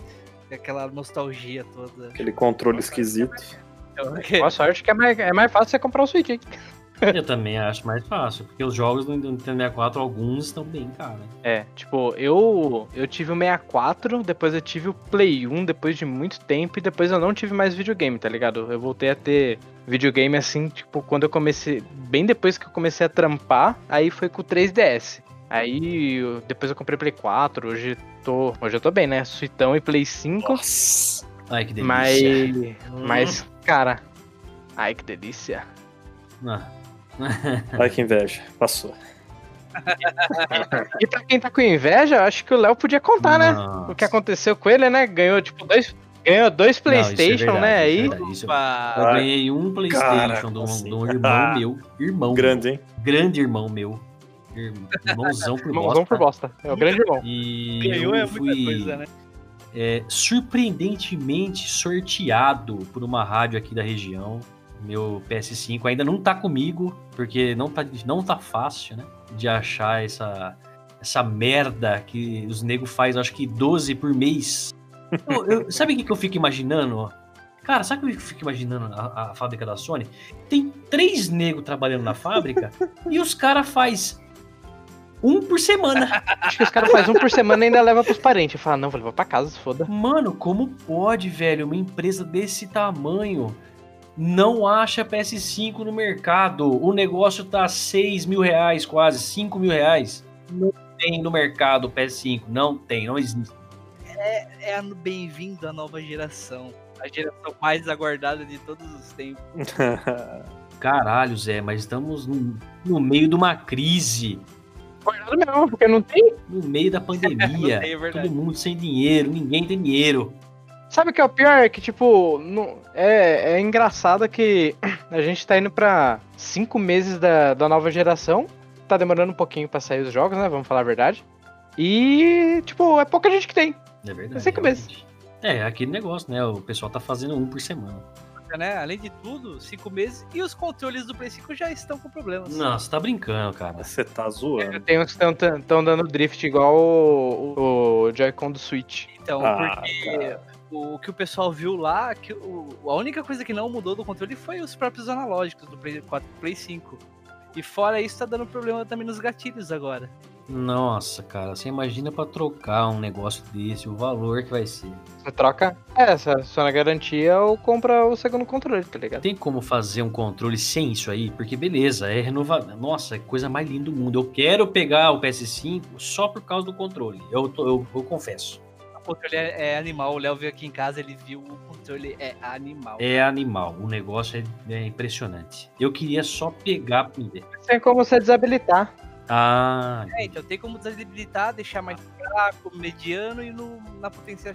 aquela nostalgia toda. Aquele controle esquisito. Então, Boa sorte que é mais, é mais fácil você comprar o Switch, hein? Eu também acho mais fácil, porque os jogos do Nintendo 64, alguns estão bem caros. É, tipo, eu eu tive o 64, depois eu tive o Play 1 depois de muito tempo e depois eu não tive mais videogame, tá ligado? Eu voltei a ter videogame assim, tipo, quando eu comecei, bem depois que eu comecei a trampar, aí foi com o 3DS. Aí eu- depois eu comprei Play 4, hoje tô, hoje eu tô bem, né? Suitão e Play 5. Nossa. Ai, que Mas, delícia. mas, cara, ai que delícia. Ah. Ai, que inveja. Passou. E pra quem tá com inveja, eu acho que o Léo podia contar, né? O que aconteceu com ele, né? Ganhou, tipo, dois, ganhou dois Não, isso é PlayStation, verdade, né? isso é Aí, verdade, isso- Opa! Eu ganhei um Playstation Caraca, de, um, assim. de um irmão meu. Irmão. Grande, hein? meu, grande irmão meu. Ir- Irmãozão por irmãozão bosta. por bosta. É o grande irmão. E Ganhou eu é muita fui coisa, né? é, surpreendentemente sorteado por uma rádio aqui da região. Meu PS5 ainda não tá comigo, porque não tá, não tá fácil, né? De achar essa, essa merda que os negros faz, acho que 12 por mês. Eu- eu- sabe o que, que eu fico imaginando? Cara, sabe o que eu fico imaginando a, a fábrica da Sony? Tem três negros trabalhando na fábrica e os caras faz um por semana. Acho que os caras fazem um por semana e ainda leva pros parentes. Fala, não, vou levar pra casa, se foda. Mano, como pode, velho, uma empresa desse tamanho não acha PS5 no mercado? O negócio tá 6 mil reais, quase 5 mil reais. Não tem no mercado PS5, não tem, não existe. É a bem-vindo à nova geração. A geração mais aguardada de todos os tempos. Caralho, Zé, mas estamos no, no meio de uma crise, Guardado mesmo, porque não tem. no meio da pandemia. É todo mundo sem dinheiro, ninguém tem dinheiro. Sabe o que é o pior? É que, tipo, não, é, é engraçado que a gente tá indo pra cinco meses da, da nova geração. Tá demorando um pouquinho pra sair os jogos, né? Vamos falar a verdade. E, tipo, é pouca gente que tem. É verdade. Cinco meses. realmente. É, aquele negócio, né? O pessoal tá fazendo um por semana. Né? Além de tudo, cinco meses e os controles do Play 5 já estão com problemas. Nossa, tá brincando, cara. Você tá zoando. Tem uns que estão dando drift igual o, o Joy-Con do Switch. Então, Ah, porque cara. o que o pessoal viu lá, que o- a única coisa que não mudou do controle foi os próprios analógicos do Play 4 e Play 5. E fora isso, tá dando problema também nos gatilhos agora. Nossa, cara, você imagina pra trocar um negócio desse, o valor que vai ser. Você troca. É, só na garantia ou compra o segundo controle, tá ligado? Tem como fazer um controle sem isso aí? Porque beleza, é renovado. Nossa, é coisa mais linda do mundo. Eu quero pegar o PS5 só por causa do controle. Eu, tô- eu, eu confesso. O controle é, é animal. O Léo veio aqui em casa, ele viu o controle é animal. É animal. O negócio é, é impressionante. Eu queria só pegar. Tem como você desabilitar. Ah, É, então tem como desabilitar, deixar mais fraco, mediano e no, na potência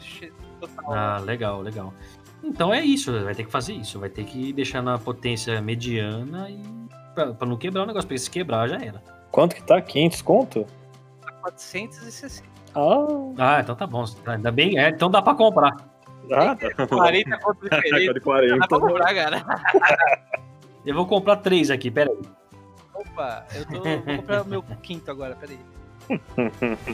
total. ah, legal, legal. Então é isso, vai ter que fazer isso. Vai ter que deixar na potência mediana e. Pra, pra não quebrar o negócio, porque se quebrar já era. Quanto que tá? 500 conto? 460. Ah, Ah, então tá bom. Ainda bem, é, então dá pra comprar. ah tá. 40 conto diferente. de 40. Dá pra comprar, cara. Eu vou comprar três aqui, pera aí. Opa, eu tô, vou comprar o meu quinto agora, peraí.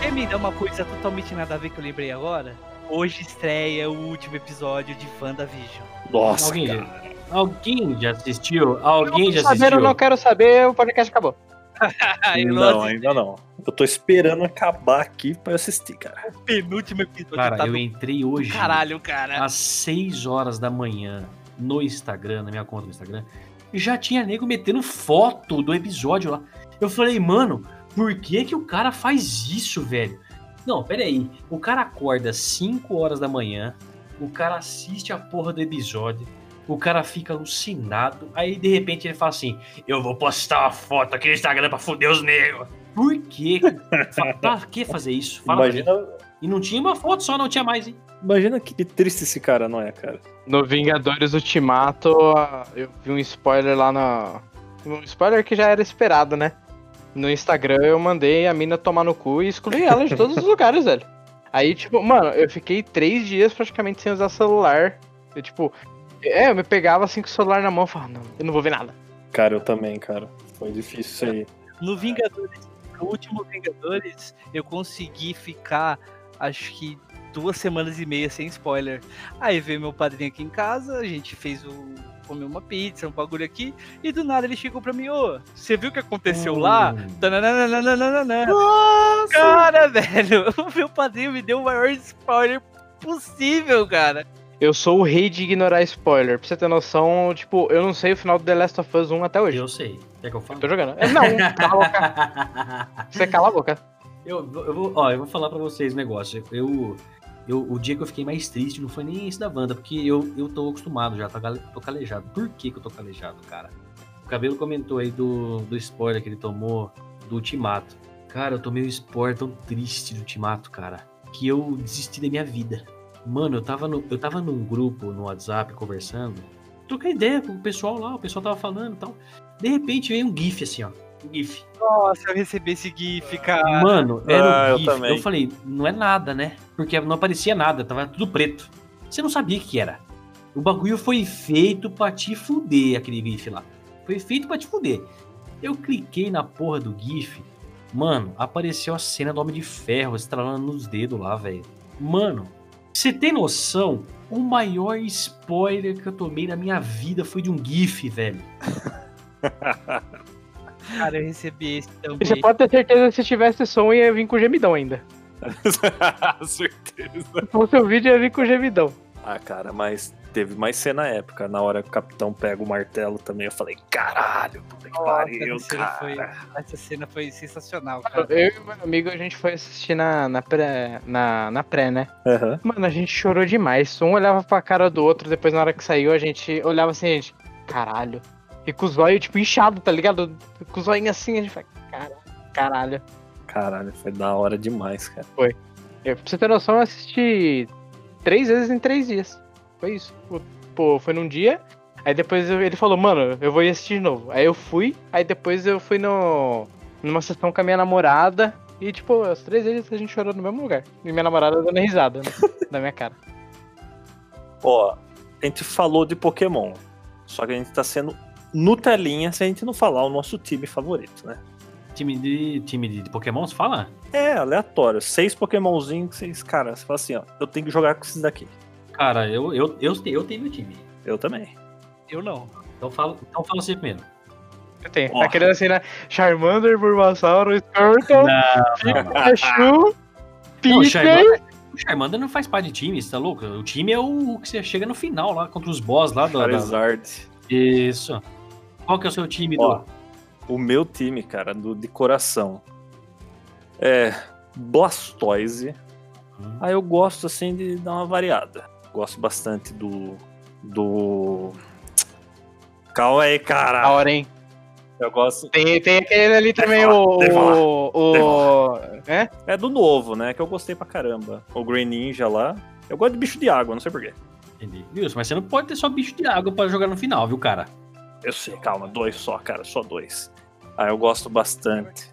Quer me dar uma coisa totalmente nada a ver que eu lembrei agora? Hoje estreia o último episódio de WandaVision. Nossa, Alguém, cara. já, alguém já assistiu? Alguém já Saber, assistiu? eu não quero saber, o podcast acabou. Não, ainda não. Eu tô esperando acabar aqui pra eu assistir, cara. o penúltimo episódio. Cara, tá eu do entrei hoje caralho, cara. às 6 horas da manhã no Instagram, na minha conta no Instagram, e já tinha nego metendo foto do episódio lá. Eu falei, mano, por que que o cara faz isso, velho? Não, pera aí. O cara acorda 5 horas da manhã, o cara assiste a porra do episódio, o cara fica alucinado, aí de repente ele fala assim: Eu vou postar uma foto aqui no Instagram pra foder os negros. Por quê? Pra que fazer isso? Fala pra mim. Imagina, E não tinha uma foto só, não tinha mais, hein? imagina que triste esse cara não é, cara. No Vingadores Ultimato, eu vi um spoiler lá na. Um spoiler que já era esperado, né? No Instagram eu mandei a mina tomar no cu e excluí ela de todos os lugares, velho. Aí, tipo, mano, eu fiquei três dias praticamente sem usar celular. Eu, tipo, é, eu me pegava assim com o celular na mão e falava, não, eu não vou ver nada. Cara, eu também, cara. Foi difícil isso aí. No Vingadores, no último Vingadores, eu consegui ficar, acho que duas semanas e meia sem spoiler. Aí veio meu padrinho aqui em casa, a gente fez o. comeu uma pizza, um bagulho aqui, e do nada ele chegou pra mim, ô, você viu o que aconteceu lá? Hum. Tananana. Cara, velho, o meu padrinho me deu o maior spoiler possível, cara. Eu sou o rei de ignorar spoiler. Pra você ter noção, tipo, eu não sei o final do The Last of Us 1 até hoje. Eu sei. Quer que eu fale? Tô jogando. É, Não, cala a boca. Você cala a boca. Eu, eu vou, ó, eu vou falar pra vocês um negócio. Eu, eu, o dia que eu fiquei mais triste não foi nem esse da Wanda, porque eu, eu tô acostumado já, tô, tô calejado. Por que, que eu tô calejado, cara? O Cabelo comentou aí do, do spoiler que ele tomou do Ultimato. Cara, eu tomei um spoiler tão triste do Ultimato, cara, que eu desisti da minha vida. Mano, eu tava, no, eu tava num grupo no WhatsApp conversando, troquei ideia com o pessoal lá, o pessoal tava falando e tal. De repente veio um GIF assim, ó. Um GIF. Nossa, eu recebi esse GIF, cara. Mano, era Ah, eu um GIF. Eu, também. falei, não é nada, né? Porque não aparecia nada, tava tudo preto. Você não sabia o que era. O bagulho foi feito pra te fuder, aquele GIF lá. Foi feito pra te fuder. Eu cliquei na porra do GIF. Mano, apareceu a cena do Homem de Ferro estralando nos dedos lá, velho. Mano, você tem noção? O maior spoiler que eu tomei na minha vida foi de um GIF, velho. Cara, eu recebi esse E Você também. pode ter certeza que se tivesse som ia vir com gemidão ainda. Certeza. O seu vídeo ia vir com gemidão. Ah, cara, mas teve mais cena épica. Na hora que o capitão pega o martelo também, eu falei, caralho, puta que Nossa, pariu, cara. foi- Essa cena foi sensacional, cara. Eu e meu amigo, a gente foi assistir na, na, pré, na, na pré, né? Aham. Mano, a gente chorou demais. Um olhava pra cara do outro, depois na hora que saiu, a gente olhava assim, a gente, caralho. E com os olhos, tipo, inchado, tá ligado? Com os olhinhos assim, a gente fala, caralho, caralho. Caralho, foi da hora demais, cara. Eu, pra você ter noção, eu assisti três vezes em três dias. Foi isso. Pô, foi num dia, aí depois eu- ele falou, mano, eu vou ir assistir de novo. Aí eu fui, aí depois eu fui no, numa sessão com a minha namorada. E, tipo, as três vezes a gente chorou no mesmo lugar. E minha namorada dando risada né, da minha cara. Ó, a gente falou de Pokémon. Só que a gente tá sendo Nutelinha se a gente não falar o nosso time favorito, né? Time de, time de Pokémon, você fala? É, aleatório. Seis Pokémonzinhos que vocês, cara, você fala assim, ó, eu tenho que jogar com esses daqui. Cara, eu, eu, eu, eu tenho meu time. Eu também. Eu não. Então fala, então fala você primeiro. Eu tenho. Tá querendo assim, né? Charmander, Bulbasaur, Squirtle, Pikachu, Não, o. Charmander, o Charmander não faz parte de time, você tá louco? O time é o que você chega no final lá, contra os boss lá do. da- Charizard. Isso. Qual que é o seu time, Ó, do... o meu time, cara, do, de coração, é Blastoise. Hum. Aí eu gosto, assim, de dar uma variada. Gosto bastante do... do... Calma aí, Da cara. hora, hein? Eu gosto... Tem, tem aquele ali também, falar, o. eu falar, O. o é? É do novo, né? Que eu gostei pra caramba. O Green Ninja lá. Eu gosto de bicho de água, não sei porquê. Entendi. Wilson, mas você não pode ter só bicho de água pra jogar no final, viu, cara? Eu sei, calma, dois só, cara, só dois. Ah, eu gosto bastante.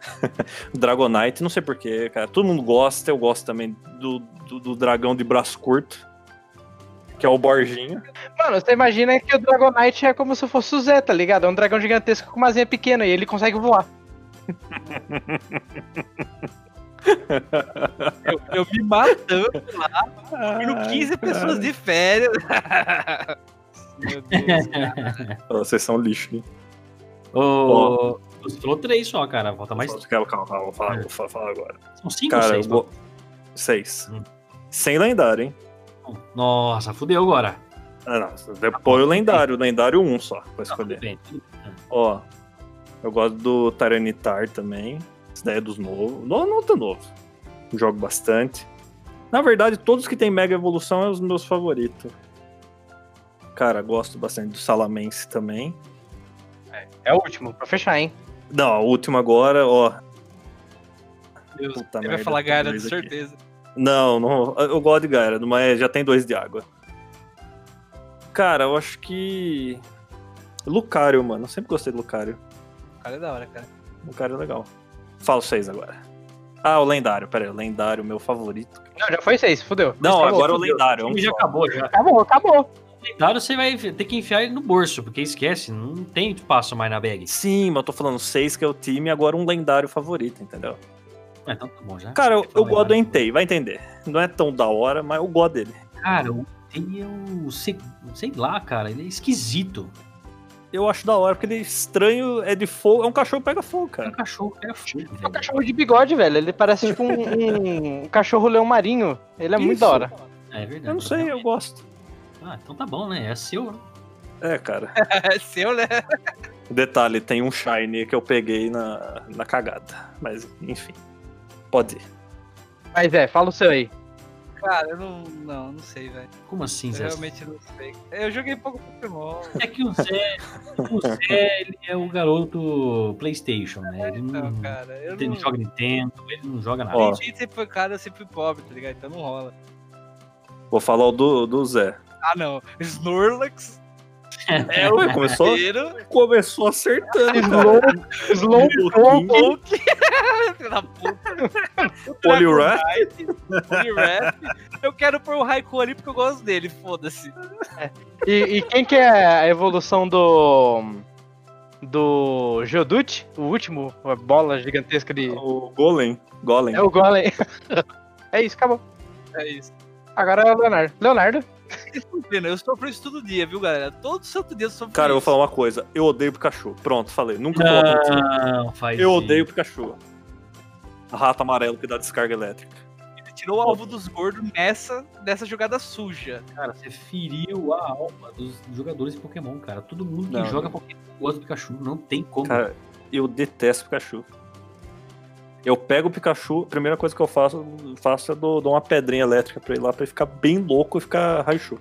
Dragonite, não sei porquê, cara. Todo mundo gosta, eu gosto também do, do, do dragão de braço curto. Que é o Borginho. Mano, você imagina que o Dragonite é como se fosse o Zé, tá ligado? É um dragão gigantesco com uma asinha pequena e ele consegue voar. Eu, eu me matando lá, indo 15 pessoas de férias. Meu Deus, cara. Vocês são lixo, hein? Ô, Você falou três só, cara. Falta mais. Calma, calma, calma, vou falar, vou falar agora. São cinco ou Cara, seis? eu go... Seis. Hum. Sem lendário, hein? Nossa, fudeu agora. Ah, não. Depois o lendário, o lendário um só, pra Tá, escolher. bem. Ó, eu gosto do Tyranitar também. Essa daí é dos novos. Não, não tão novo. Jogo bastante. Na verdade, todos que tem Mega Evolução são os meus favoritos. Cara, gosto bastante do Salamense também. É o último, pra fechar, hein? Não, o último agora, ó. Deus. Puta Ele vai merda, falar tem Gaira, de dois aqui. Não, não, eu gosto de Gaira, mas já tem dois de água. Cara, eu acho que. Lucario, mano. Eu sempre gostei do Lucario. O cara é da hora, cara. Lucario é legal. Falo seis agora. Ah, o lendário, pera aí, o lendário, meu favorito. Não, já foi seis, fudeu. Não, Acabou, agora o fudeu. lendário. O time já só. acabou, já. Acabou, acabou. Lendário você vai ter que enfiar ele no bolso, porque esquece, não tem espaço mais na bag. Sim, mas eu tô falando seis que é o time, agora um lendário favorito, entendeu? Ah, então tá bom já. Cara, eu, eu gosto do Entei, vai entender. Não é tão da hora, mas eu gosto dele. Cara, o tem é o. Sei, sei lá, cara, ele é esquisito. Eu acho da hora, porque ele é estranho, é de fogo, é um cachorro que pega fogo, É um cara. cachorro que é fogo, É um velho. cachorro de bigode, velho. Ele parece tipo um, um- um cachorro leão marinho. Ele é muito Isso. da hora. É verdade. Eu não sei, eu gosto. Ah, então tá bom, né? É seu, né? É, cara. É seu, né? Detalhe, tem um Shiny que eu peguei na, na cagada. Mas, enfim. Pode ir. Mas é, fala o seu aí. Cara, eu não. Não, não sei, velho. Como assim, Eu Zé? realmente não sei. Eu joguei pouco Pokémon. É que o Zé, o Zé ele é o garoto PlayStation, né? Ele não, Não, cara. Eu ele não. joga Nintendo, ele não joga nada. Ó. A gente sempre foi cara, eu sempre fui pobre, tá ligado? Então não rola. Vou falar o do, do Zé. Ah, não. Snorlax é o Ué, começou? primeiro. Começou acertando, Slow. Filho da puta. Poliwrath? Poliwrath. Eu quero pôr o Raikou ali porque eu gosto dele, foda-se. E, e quem que é a evolução do. Do Geodude? O último, a bola gigantesca de. O Golem. Golem. É o Golem. É isso, acabou. É isso. Agora é o Leonardo. Leonardo? Eu sofro isso todo dia, viu, galera? Todo santo dia eu sofro Cara, eu vou isso. falar uma coisa. Eu odeio Pikachu. Pronto, falei. Nunca time. Não, faz Eu isso. odeio Pikachu. Rato amarelo que dá descarga elétrica. Ele tirou o alvo dos gordos nessa, nessa jogada suja. Cara, você feriu a alma dos jogadores de Pokémon, cara. Todo mundo que Não, joga não. Pokémon gosta do Pikachu. Não tem como. Cara, eu detesto Pikachu. Eu pego o Pikachu, a primeira coisa que eu faço, faço é dou, dou uma pedrinha elétrica pra ele lá, pra ele ficar bem louco e ficar Raichu.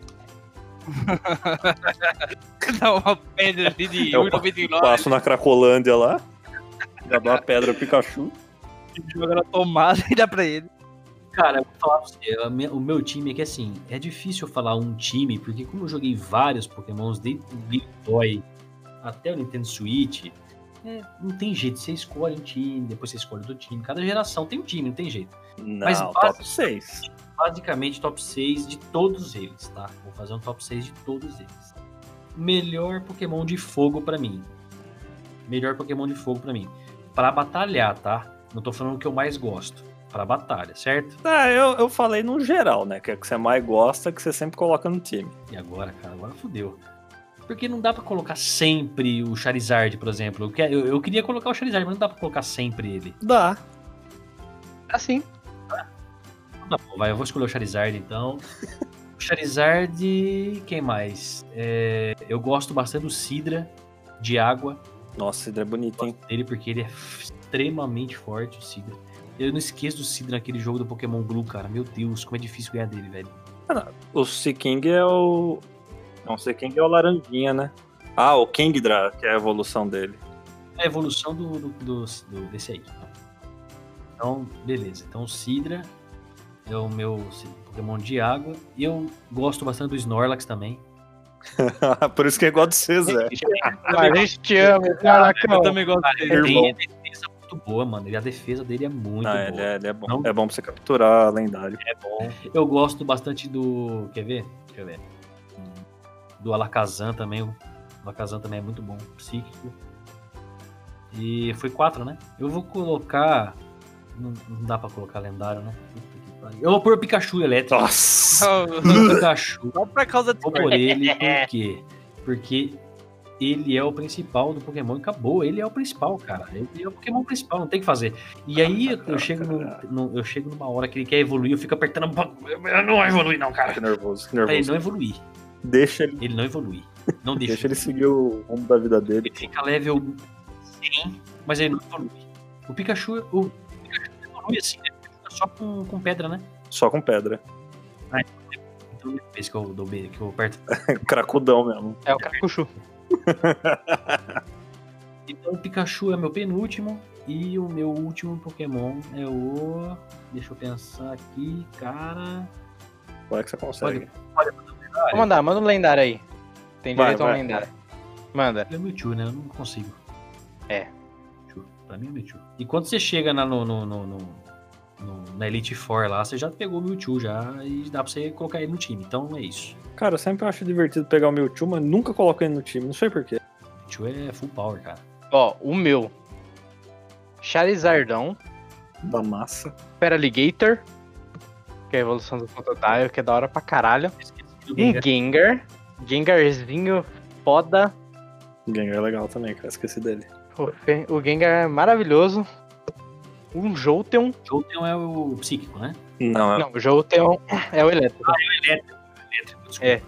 Dá uma pedra ali de Eu 1,99 Passo na Cracolândia lá, já dou uma pedra pro Pikachu. joga na tomada e dá pra ele. Cara, eu vou falar pra você, o meu time é que assim, é difícil eu falar um time, porque como eu joguei vários Pokémons, desde o Game Boy até o Nintendo Switch, é, não tem jeito, você escolhe um time, depois você escolhe outro time. Cada geração tem um time, não tem jeito. Não, Mas top base- 6. Basicamente, top 6 de todos eles, tá? Vou fazer um top 6 de todos eles. Melhor Pokémon de fogo pra mim. Melhor Pokémon de fogo pra mim. Pra batalhar, tá? Não tô falando o que eu mais gosto. Pra batalha, certo? Ah, eu, eu falei no geral, né? Que é o que você mais gosta, que você sempre coloca no time. E agora, cara, agora fodeu. Porque não dá pra colocar sempre o Charizard, por exemplo. Eu, que- eu- eu queria colocar o Charizard, mas não dá pra colocar sempre ele. Dá. Assim. Tá bom, vai, eu vou escolher o Charizard então. O Charizard. Quem mais? É, eu gosto bastante do Sidra de água. Nossa, Sidra é bonito, hein? Gosto dele porque ele é extremamente forte, o Sidra. Eu não esqueço do Sidra naquele jogo do Pokémon Blue, cara. Meu Deus, como é difícil ganhar dele, velho. O Seaking é o. Não, o Seaking é o laranjinha, né? Ah, o Kingdra, que é a evolução dele. É a evolução do, do, do- do- desse aí. Então, beleza. Então, o Sidra é o meu Pokémon de água. E eu gosto bastante do Snorlax também. Por isso que é igual do você, Zé. A gente te ama, Snorlaxão. Eu também gosto dele. ele Irmão. tem a defesa muito boa, mano. E a defesa dele é muito Não, boa. ele é, ele é bom. Não. É bom pra você capturar lendário. É bom. Eu gosto bastante do. Quer ver? Deixa eu ver. Do Alakazam também. O Alakazam também é muito bom. Psíquico. E foi quatro, né? Eu vou colocar. Não, não dá pra colocar lendário, né? Eu vou pôr o Pikachu elétrico. Nossa! O Pikachu. Só por causa Vou do por ele, por quê? Porque ele é o principal do Pokémon e acabou. Ele é o principal, cara. Ele é o Pokémon principal, não tem o que fazer. E aí eu, eu chego no, no- eu chego numa hora que ele quer evoluir, eu fico apertando. Eu não vou evoluir, não, cara. Que nervoso, que nervoso. não evoluir. Deixa ele, Ele não evolui. Não deixa. deixa ele seguir o rumo da vida dele. Ele fica level 100, mas ele não evolui. O Pikachu, o Pikachu evolui assim, né? Só com, com pedra, né? Só com pedra. Então, vez que eu dou B, que eu aperto. Cracudão mesmo. É o Kakushu. Então o Pikachu é meu penúltimo. E o meu último Pokémon é o. Deixa eu pensar aqui, cara. Vai que você consegue. Vou mandar, manda um lendário aí. Tem Vai, direito a um vai. lendário. Manda. É o Mewtwo, né? Eu não consigo. É. Mewtwo. Pra mim é o Mewtwo. E quando você chega na, no, no, no- no- no- na Elite Four lá, você já pegou o Mewtwo já e dá pra você colocar ele no time. Então é isso. Cara, eu sempre acho divertido pegar o Mewtwo, mas nunca coloco ele no time. Não sei porquê. Mewtwo é full power, cara. Ó, o meu. Charizardão. Da massa. Peraligator. Que é a evolução do Totodile, que é da hora pra caralho. Esqueci Um Gengar. Gengar. Gengarzinho foda. O Gengar é legal também, cara. Esqueci dele. O O Gengar é maravilhoso. Um Jolteon. Jolteon é o psíquico, né? Não, Não, o Jolteon é o elétrico. Elétrico, desculpa. É.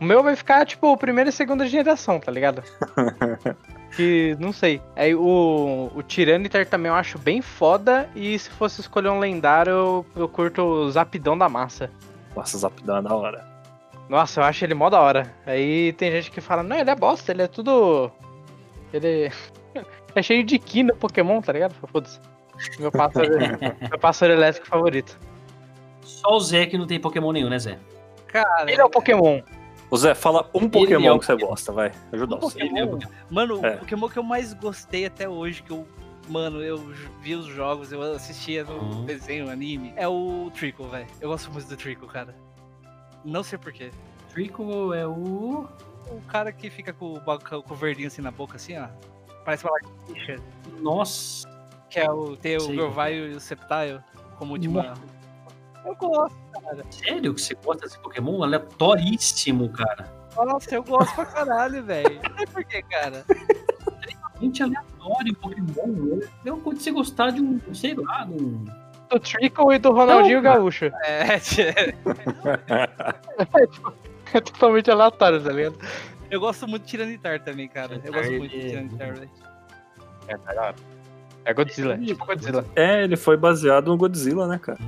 O meu vai ficar, tipo, primeira e segunda geração, tá ligado? que, não sei. Aí o, o Tiranitar também eu acho bem foda. E se fosse escolher um lendário, eu, eu curto o Zapidão da Massa. Nossa, Zapdão é da hora. Nossa, eu acho ele mó da hora. Aí tem gente que fala, não, ele é bosta, ele é tudo. Ele é cheio de Ki no Pokémon, tá ligado? Foda-se. Meu pássaro, meu pássaro elétrico favorito. Só o Zé que não tem Pokémon nenhum, né, Zé? Cara, Ele é o Pokémon. Ô Zé, fala um Pokémon é o que você gosta, vai. Ajuda Um você. Pokémon? É o Pokémon. Mano, É. o Pokémon que eu mais gostei até hoje, que eu. Mano, eu vi os jogos, eu assistia no Uhum. desenho, anime. É o Trickle, velho. Eu gosto muito do Trickle, cara. Não sei porquê. Trico é o. O cara que fica com o, com o verdinho assim na boca, assim, ó. Parece uma lagartixa. Nossa. Que é o. Tem o. Grovyle e o Sceptile como última. Eu gosto, cara. Sério que você gosta desse Pokémon? Aleatoríssimo, cara. Nossa, eu gosto pra caralho, velho. Não sei porquê, cara. Gente aleatório Pokémon. É uma coisa de você gostar de um, sei lá, de um. Do Trickle e do Ronaldinho Não, cara. Gaúcho. É, tchê. É totalmente aleatório, tá ligado? eu gosto muito de Tiranitar também, cara. Eu gosto muito de Tiranitar, velho. É, tá ligado? É Godzilla, tipo Godzilla. É, ele foi baseado no Godzilla, né, cara?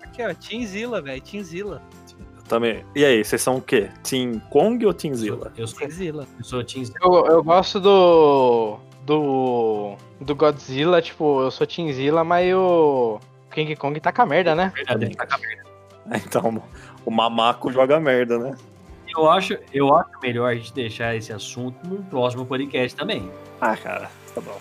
Aqui, ó, Tinzilla, velho. Tinzilla. Eu também. E aí, vocês são o quê? Team Kong ou Team Zilla? Eu sou, Tinzilla. eu sou Team Zilla. Eu, eu gosto do. do. do Godzilla, tipo, eu sou Teamzilla, mas o. King Kong tá com a merda, né? Verdade, ele tá com a merda. Então, o mamaco joga merda, né? Eu acho, eu acho melhor a gente deixar esse assunto no próximo podcast também. Ah, cara, tá bom.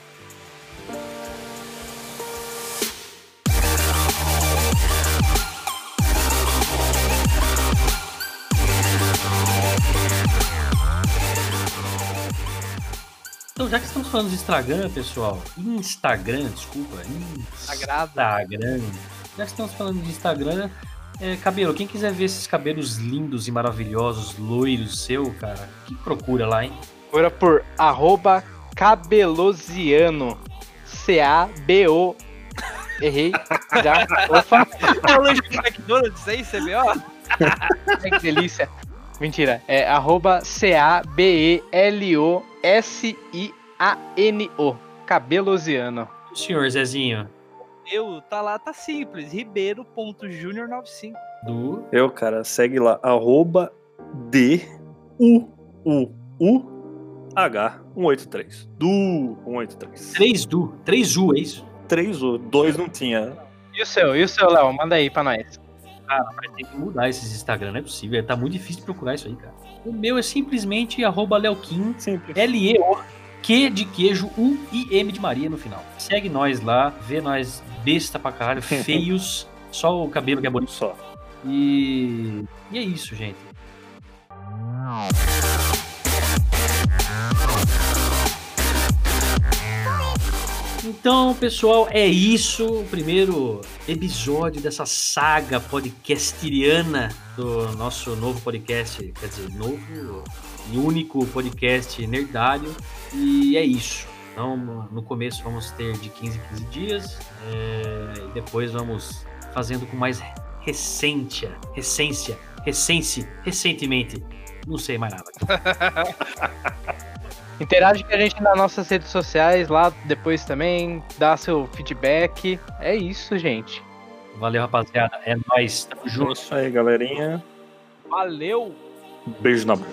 Então, já que estamos falando de Instagram, pessoal, Instagram, desculpa. Instagram. Já que estamos falando de Instagram, é, cabelo, quem quiser ver esses cabelos lindos e maravilhosos, loiros seu, cara, que procura lá, hein? Procura por arroba cabelosiano. C-A-B-O. Errei. Já. Opa. É o lanche do McDonald's aí, CBO? Ai, que delícia. Mentira. É arroba C-A-B-E-L-O-S-I-A-N-O. Cabelosiano. O senhor Zezinho, Eu, tá lá, tá simples. Ribeiro.junior95. do Eu, cara, segue lá, arroba D-U-U-U-H 183. Du 183. 3 Du, 3 U, é isso? 3 U, 2 não tinha. E o seu? E o seu, Léo? Manda aí pra nós. Cara, vai ter que mudar esses Instagram, não é possível. Tá muito difícil de procurar isso aí, cara. O meu é simplesmente arroba Leoquim. L-E-O, Q de queijo, U e M de Maria no final. Segue nós lá, vê nós besta pra caralho, feios, só o cabelo que é bonito. Só. E, e é isso, gente. Então, pessoal, é isso. O primeiro episódio dessa saga podcasteriana do nosso novo podcast. Quer dizer, novo e único podcast nerdário. E é isso. Então, no começo vamos ter de 15 em 15 dias. é, e depois vamos fazendo com mais recência, recência, recência, recentemente. Não sei mais nada. Interage com a gente nas nossas redes sociais lá depois também. Dá seu feedback. É isso, gente. Valeu, rapaziada. É nóis. Tamo É junto. isso aí, galerinha. Valeu! Beijo na boca.